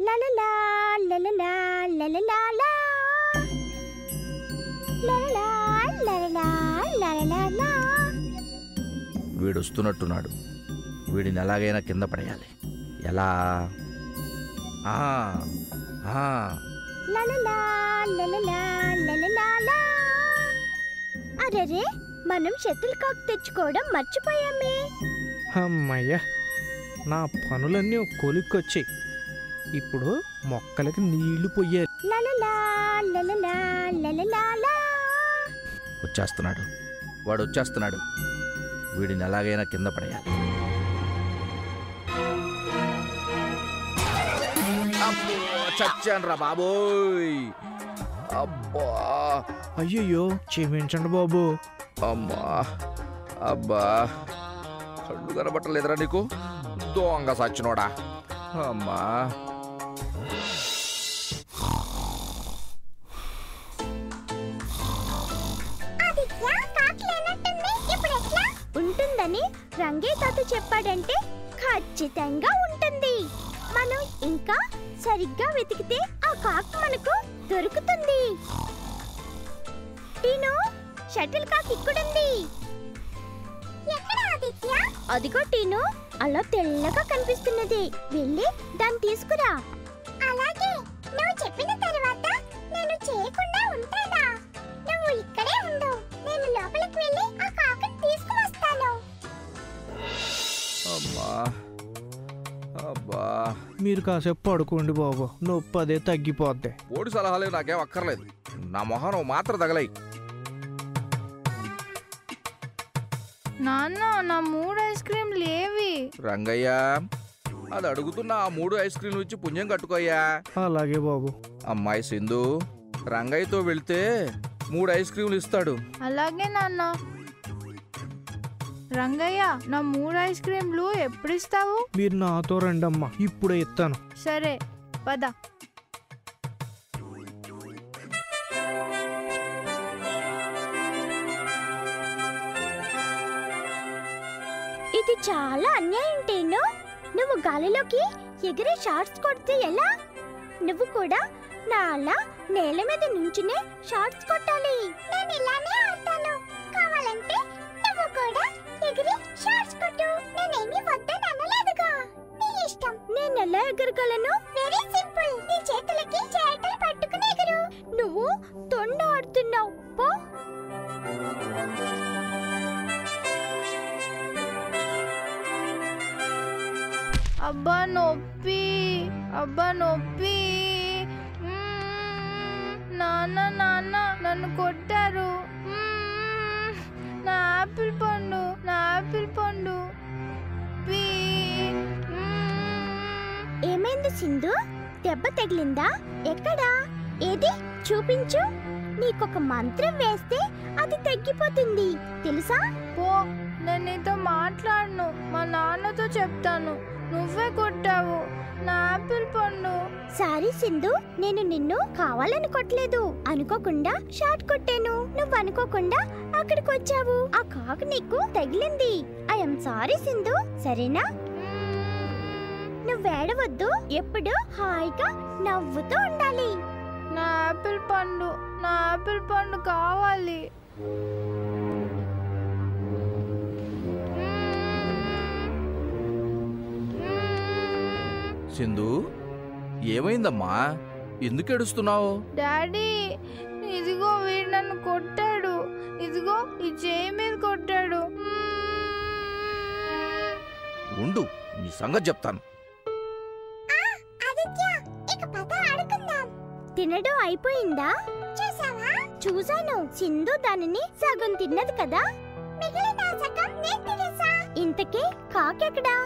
లలలా లలలా లలలా లా. లలలా లలలా లలలా లా. వీడు వస్తున్నట్టున్నాడు వీడిని ఎలాగైనా కింద పడేయాలి ఎలా ఆ, ఆ, లలలా లలలా లలలా లా. అరెరే మనం షటిల్ కాక్ తెచ్చుకోవడం మర్చిపోయామే అమ్మయ్య నా పనులన్నీ కొలిక్కొచ్చాయి ఇప్పుడు మొక్కలకి నీళ్ళు పొయ్యాలి. లలలా లలలా లలలా లా. వచ్చేస్తున్నాడు. వాడు వచ్చేస్తున్నాడు. వీడిని ఎలాగైనా కింద పడేయాలి. చచ్చానురా బాబోయ్. అబ్బా. అయ్యయ్యో క్షమించండి బాబు. అమ్మా. అబ్బా. కళ్ళు కనబట్టలేదురా నీకు? దొంగ సచ్చినోడా. అమ్మా. ఉంటుందని రంగే తాత చెప్పాడంటే ఖచ్చితంగా ఉంటుంది. మనం ఇంకా సరిగ్గా వెతికితే ఆ కాక్ మనకు దొరుకుతుంది. టీను షటిల్ కాక్ ఇక్కడుంది. అదిగో టీను అలా తెల్లగా కనిపిస్తున్నది. వెళ్ళి దాన్ని తీసుకురా. చెప్పిన తర్వాత నేను చేయకుండా ఉంటానా? నువ్వు ఇక్కడే ఉండు. నేను లోపలికి వెళ్ళి ఆ కాకుని తీసుకువస్తాను. అమ్మా అబ్బా. మీరు కాసేపు పడుకోండి బాబు. నొప్పి అదే తగ్గిపోద్ది. ఓడి సలహాలే నాకేం అక్కర్లేదు. నా మొహం నువ్వు మాత్రం తగలై నాన్న నా మూడు ఐస్ క్రీమ్లు ఏవి రంగయ్య. అది అడుగుతున్న ఆ మూడు ఐస్ క్రీమ్లు ఇచ్చి పుణ్యం కట్టుకోయ్యా. అలాగే బాబు. అమ్మాయి సింధు రంగయ్యతో వెళ్తే మూడు ఐస్ క్రీమ్లు ఇస్తాడు. అలాగే నాన్న. రంగయ్య నా మూడు ఐస్ క్రీమ్లు ఎప్పుడు ఇస్తావు? మీరు నాతో రండమ్మా ఇప్పుడే ఇస్తాను. సరే పద. ఇది చాలా అన్యాయం టేను. నువ్వు గాలిలోకి ఎగిరే షార్ట్స్ కొడితే ఎలా? నువ్వు కూడా నా అలా నేల మీద నుంచునే షార్ట్స్ కొట్టాలి. నేను ఇలానే అబ్బా నొప్పి అబ్బా నొప్పి. నాన్న నాన్న నన్ను కొట్టారు. నా ఆపిల్ పండు నా ఆపిల్ పండు. ఏమైంది సింధు? దెబ్బ తగిలిందా? ఎక్కడా? ఏది? చూపించు. నీకొక మంత్రం వేస్తే అది తగ్గిపోతుంది. తెలుసా? పో నేను నీతో మాట్లాడను. మా నాన్నతో చెప్తాను. నువ్వే కొట్టావు. నా ఆపిల్ పండు. సారీ సింధు నేను నిన్ను కావాలని కొట్టలేదు. అనుకోకుండా షాట్ కొట్టాను. నువ్వు అనుకోకుండా అక్కడికి వచ్చావు ఆ కాకు నీకు తగిలింది. I'm sorry Sindhu. సరేనా? నువ్వు ఏడవద్దు. ఎప్పుడు హాయిగా నవ్వుతూ ఉండాలి. నా ఆపిల్ పండు నా ఆపిల్ పండు కావాలి. సింధు ఏమైందమ్మా? ఎందుకు ఏడుస్తున్నావు? డాడీ ఇదిగో వీడు నన్ను కొట్టాడు. ఇదిగో ఈ చేయి మీద కొట్టాడు. ఉండు నీ సంగతి చెప్తాను. తినడం అయిపోయిందా? చూసావా? చూసాను సింధు దానిని సగం తిన్నది కదా? ఇంతకీ కాకెక్కడా?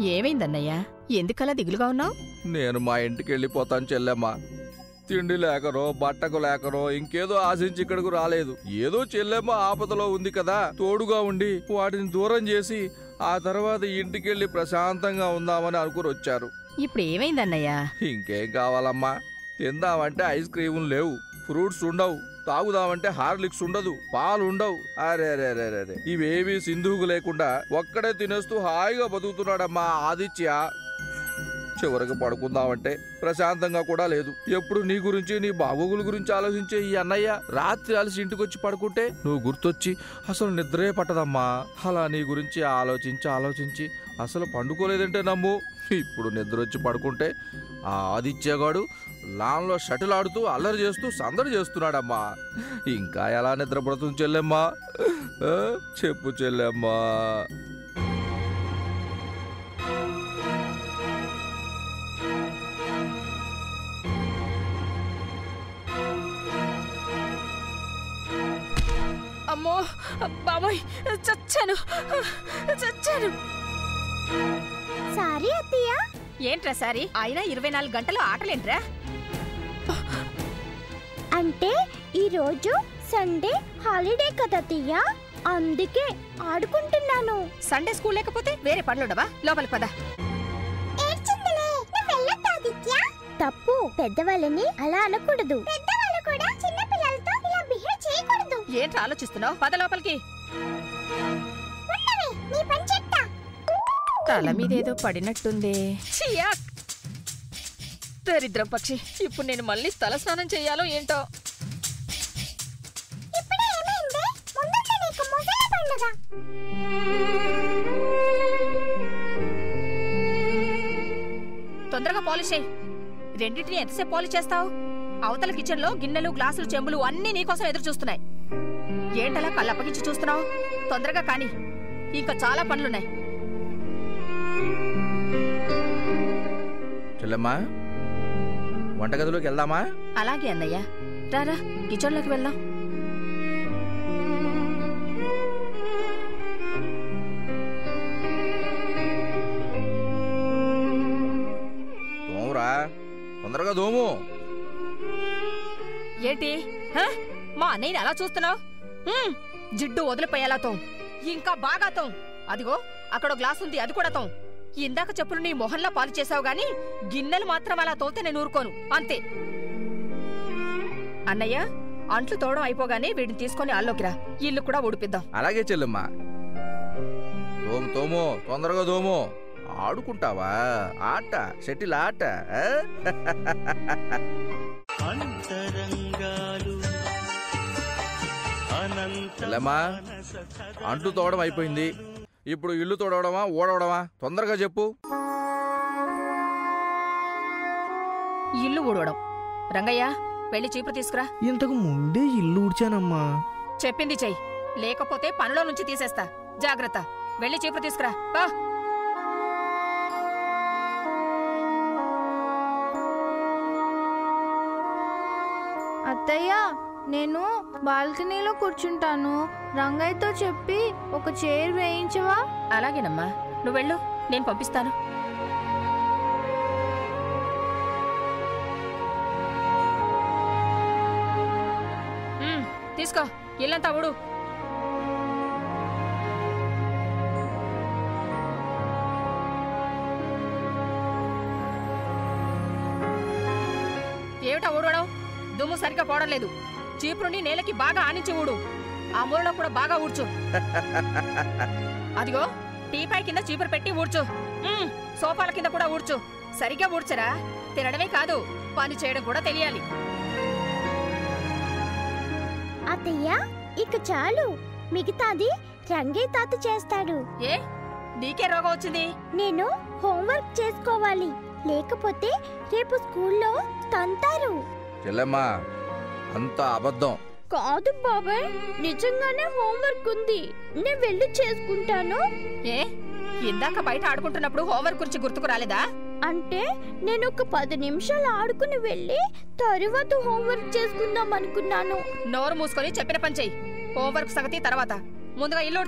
ఏమైందన్నయ్యా? ఎందుకలా దిగులుగా ఉన్నావు? నేను మా ఇంటికి వెళ్ళిపోతాను చెల్లెమ్మా. తిండి లేకనో బట్టకు లేకనో ఇంకేదో ఆశించి ఇక్కడకు రాలేదు. ఏదో చెల్లెమ్మ ఆపదలో ఉంది కదా తోడుగా ఉండి వాటిని దూరం చేసి ఆ తర్వాత ఇంటికెళ్ళి ప్రశాంతంగా ఉందామని అనుకుని వచ్చారు. ఇప్పుడు ఏమైందన్నయ్యా? ఇంకేం కావాలమ్మా? తిందామంటే ఐస్ క్రీములు లేవు. ఫ్రూట్స్ ఉండవు. తాగుదామంటే హార్లిక్స్ ఉండదు పాలు ఉండవు. అరే అరే అరే అరే, అరే. ఇవేవి సింధువుకు లేకుండా ఒక్కడే తినేస్తూ హాయిగా బతుకుతున్నాడమ్మా ఆదిత్య. చివరికి పడుకుందామంటే ప్రశాంతంగా కూడా లేదు. ఎప్పుడు నీ గురించి నీ బాగోగుల గురించి ఆలోచించే ఈ అన్నయ్య రాత్రి అలసి ఇంటికొచ్చి పడుకుంటే నువ్వు గుర్తొచ్చి అసలు నిద్రే పట్టదమ్మా. అలా నీ గురించి ఆలోచించి ఆలోచించి అసలు పండుకోలేదంటే నమ్ము. ఇప్పుడు నిద్ర వచ్చి పడుకుంటే ఆ ఆదిత్యగాడు లాన్లో షటిల్ ఆడుతూ అల్లరి చేస్తూ సందడి చేస్తున్నాడమ్మా. ఇంకా ఎలా నిద్రపడుతుంది చెల్లెమ్మా? చెప్పు చెల్లెమ్మా. అమ్మో బాబోయ్ చచ్చాను. చచ్చాను. సారీ అత్తయ్య. ఏంట్రా సారి? అయినా ఇరవై నాలుగు గంటలు ఆటలేంట్రా? అంటే ఈ రోజు సండే హాలిడే కదా అత్తయ్య అందుకే ఆడుకుంటున్నాను. సండే స్కూల్ లేకపోతే వేరే పనులుండవా? లోపలి పద. తప్పు. పెద్దవాళ్ళని అలా అనకూడదు. పెద్దవాళ్ళు కూడా చిన్న పిల్లలతో ఇలా బిహేవ్ చేయకూడదు. ఏంట్రా ఆలోచిస్తున్నావు? పద లోపలికి. తల మీదేదో పడినట్టుంది. చియాక్. దరిద్రం పక్షి. ఇప్పుడు నేను మళ్ళీ తల స్నానం చేయాలో ఏంటో? తొందరగా పాలిష్ చేయి. రెండింటిని ఎంతసేపు పాలిష్ చేస్తావు? అవతల కిచెన్లో గిన్నెలు గ్లాసులు చెంబులు అన్నీ నీకోసం ఎదురు చూస్తున్నాయి. ఏంటలా కళ్ళప్పగించి చూస్తున్నావు? తొందరగా కాని. ఇంకా చాలా పనులున్నాయి. చెల్లెమ్మా వంటగదిలోకి వెళ్దామా? అలాగే అన్నయ్య. రారా కిచెన్లోకి వెళ్దాం. దోమురా తొందరగా దోము. ఏంటి? హ? మా అన్నయ్యని అలా చూస్తున్నావు? జిడ్డు వదిలిపోయేలా తోం. ఇంకా బాగా తోం. అదిగో అక్కడ గ్లాస్ ఉంది అది కూడా తోం. ఇందాక చెప్పులు నీ మొహంలో పాలు చేసావు గాని గిన్నెలు మాత్రం అలా తోతే నేను ఊరుకోను. అంతే. అన్నయ్య అంట్లు తోవడం అయిపోగానే వీడిని తీసుకొని ఆల్లోకి రా. ఇల్లు కూడా ఉడిపిద్దాం అలాగే చెల్లెమ్మా. తోము తోము తొందరగా దోము ఆడుకుంటావా? ఆట షటిల్ ఆట అంట్లు తోవడం అయిపోయింది. ఇప్పుడు ఇల్లు తోడవడమా ఓడవడమా? తొందరగా చెప్పు. ఇల్లు ఊడవడం. రంగయ్య వెళ్ళి చీపురు తీసుకురా. ఇంతకు ముందే ఇల్లు ఊడ్చానమ్మా. చెప్పింది చెయ్యి. లేకపోతే పనిలో నుంచి తీసేస్తా. జాగ్రత్త. వెళ్ళి చీపురు తీసుకురా. పా. అత్తయ్య నేను బాల్కనీలో కూర్చుంటాను. రంగయ్యతో చెప్పి ఒక చైర్ వేయించవా? అలాగేనమ్మా. నువ్వు వెళ్ళు. నేను పంపిస్తాను. తీసుకో. ఇల్లంతా ఊడు. ఏమిటా ఊడవడం? దుమ్ము సరిగ్గా పోవడం లేదు. చీపురుని నేలకి బాగా ఆనించి ఊడు. ఆ మూలలో కూడా బాగా ఊడ్చు. అదిగో టీపాయ్ కింద చీపురు పెట్టి ఊడ్చు. సోఫాల కింద కూడా ఊడ్చు. సరిగ్గా ఊడ్చరా? తినడమే కాదు పని చేయడం కూడా తెలియాలి. అత్తయ్య ఇక చాలు. మిగతాది రంగయ్య తాత చేస్తాడు. ఏ? నీకే రోగం వచ్చింది? నేను హోంవర్క్ చేసుకోవాలి. లేకపోతే రేపు స్కూల్లో తంతారు. చెల్లెమ్మా అంత అబద్ధం. కాదు బాబాయ్ నిజంగానే హోంవర్క్ ఉంది. నేను వెళ్ళి చేసుకుంటాను. ఏ? ఇందాక బయట ఆడుకుంటున్నప్పుడు హోంవర్క్ గురించి గుర్తుకు రాలేదా? అంటే నేను ఒక పది నిమిషాలు ఆడుకుని వెళ్ళి తరువాత హోంవర్క్ చేసుకుందాం అనుకున్నాను. నోరు మూసుకొని చెప్పిన పని చెయ్యి. హోంవర్క్ సంగతి తర్వాత. ముందుగా ఇల్లు